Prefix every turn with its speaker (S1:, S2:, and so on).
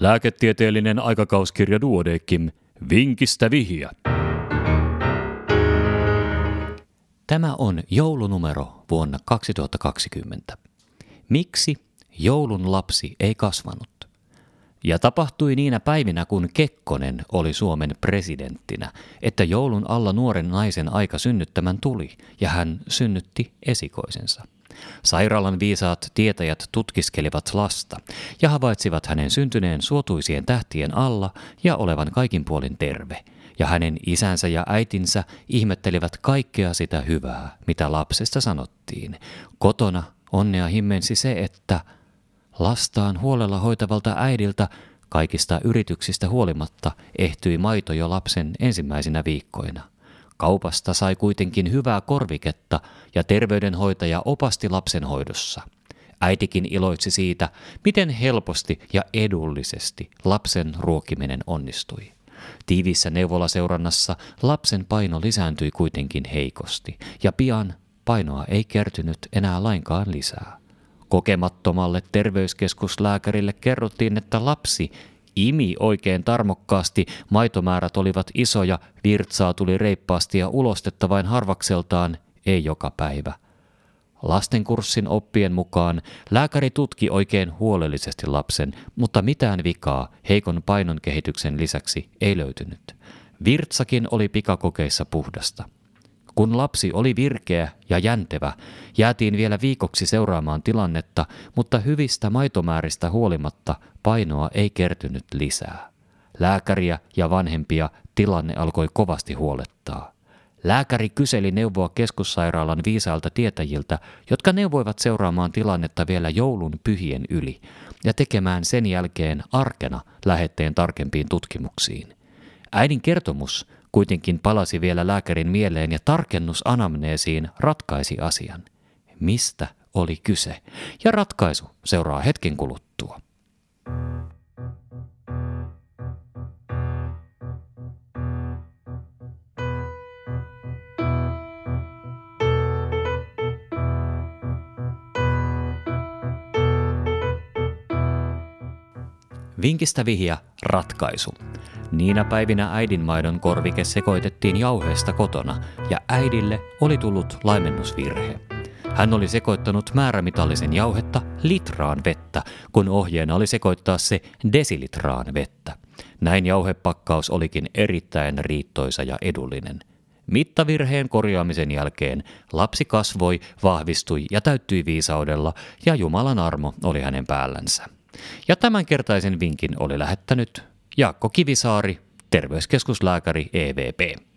S1: Lääketieteellinen aikakauskirja Duodekim, vinkistä vihja. Tämä on joulunumero vuonna 2020. Miksi joulun lapsi ei kasvanut? Ja tapahtui niinä päivinä, kun Kekkonen oli Suomen presidenttinä, että joulun alla nuoren naisen aika synnyttämän tuli, ja hän synnytti esikoisensa. Sairaalan viisaat tietäjät tutkiskelivat lasta ja havaitsivat hänen syntyneen suotuisien tähtien alla ja olevan kaikin puolin terve. Ja hänen isänsä ja äitinsä ihmettelivät kaikkea sitä hyvää, mitä lapsesta sanottiin. Kotona onnea himmensi se, että lastaan huolella hoitavalta äidiltä kaikista yrityksistä huolimatta ehtyi maito jo lapsen ensimmäisinä viikkoina. Kaupasta sai kuitenkin hyvää korviketta ja terveydenhoitaja opasti lapsenhoidossa. Äitikin iloitsi siitä, miten helposti ja edullisesti lapsen ruokiminen onnistui. Tiivissä neuvolaseurannassa lapsen paino lisääntyi kuitenkin heikosti, ja pian painoa ei kertynyt enää lainkaan lisää. Kokemattomalle terveyskeskuslääkärille kerrottiin, että lapsi imi oikein tarmokkaasti, maitomäärät olivat isoja, virtsaa tuli reippaasti ja ulostetta vain harvakseltaan, ei joka päivä. Lastenkurssin oppien mukaan lääkäri tutki oikein huolellisesti lapsen, mutta mitään vikaa heikon painon kehityksen lisäksi ei löytynyt. Virtsakin oli pikakokeissa puhdasta. Kun lapsi oli virkeä ja jäntevä, jäätiin vielä viikoksi seuraamaan tilannetta, mutta hyvistä maitomääristä huolimatta painoa ei kertynyt lisää. Lääkäriä ja vanhempia tilanne alkoi kovasti huolettaa. Lääkäri kyseli neuvoa keskussairaalan viisailta tietäjiltä, jotka neuvoivat seuraamaan tilannetta vielä joulun pyhien yli ja tekemään sen jälkeen arkena lähetteen tarkempiin tutkimuksiin. Äidin kertomus kuitenkin palasi vielä lääkärin mieleen ja tarkennus anamneesiin ratkaisi asian. Mistä oli kyse? Ja ratkaisu seuraa hetken kuluttua. Vinkistä vihja ratkaisu. Niinä päivinä äidinmaidon korvike sekoitettiin jauheesta kotona ja äidille oli tullut laimennusvirhe. Hän oli sekoittanut määrämitallisen jauhetta litraan vettä, kun ohjeena oli sekoittaa se desilitraan vettä. Näin jauhepakkaus olikin erittäin riittoisa ja edullinen. Mittavirheen korjaamisen jälkeen lapsi kasvoi, vahvistui ja täyttyi viisaudella, ja Jumalan armo oli hänen päällänsä. Ja tämänkertaisen vinkin oli lähettänyt Jaakko Kivisaari, terveyskeskuslääkäri EVP.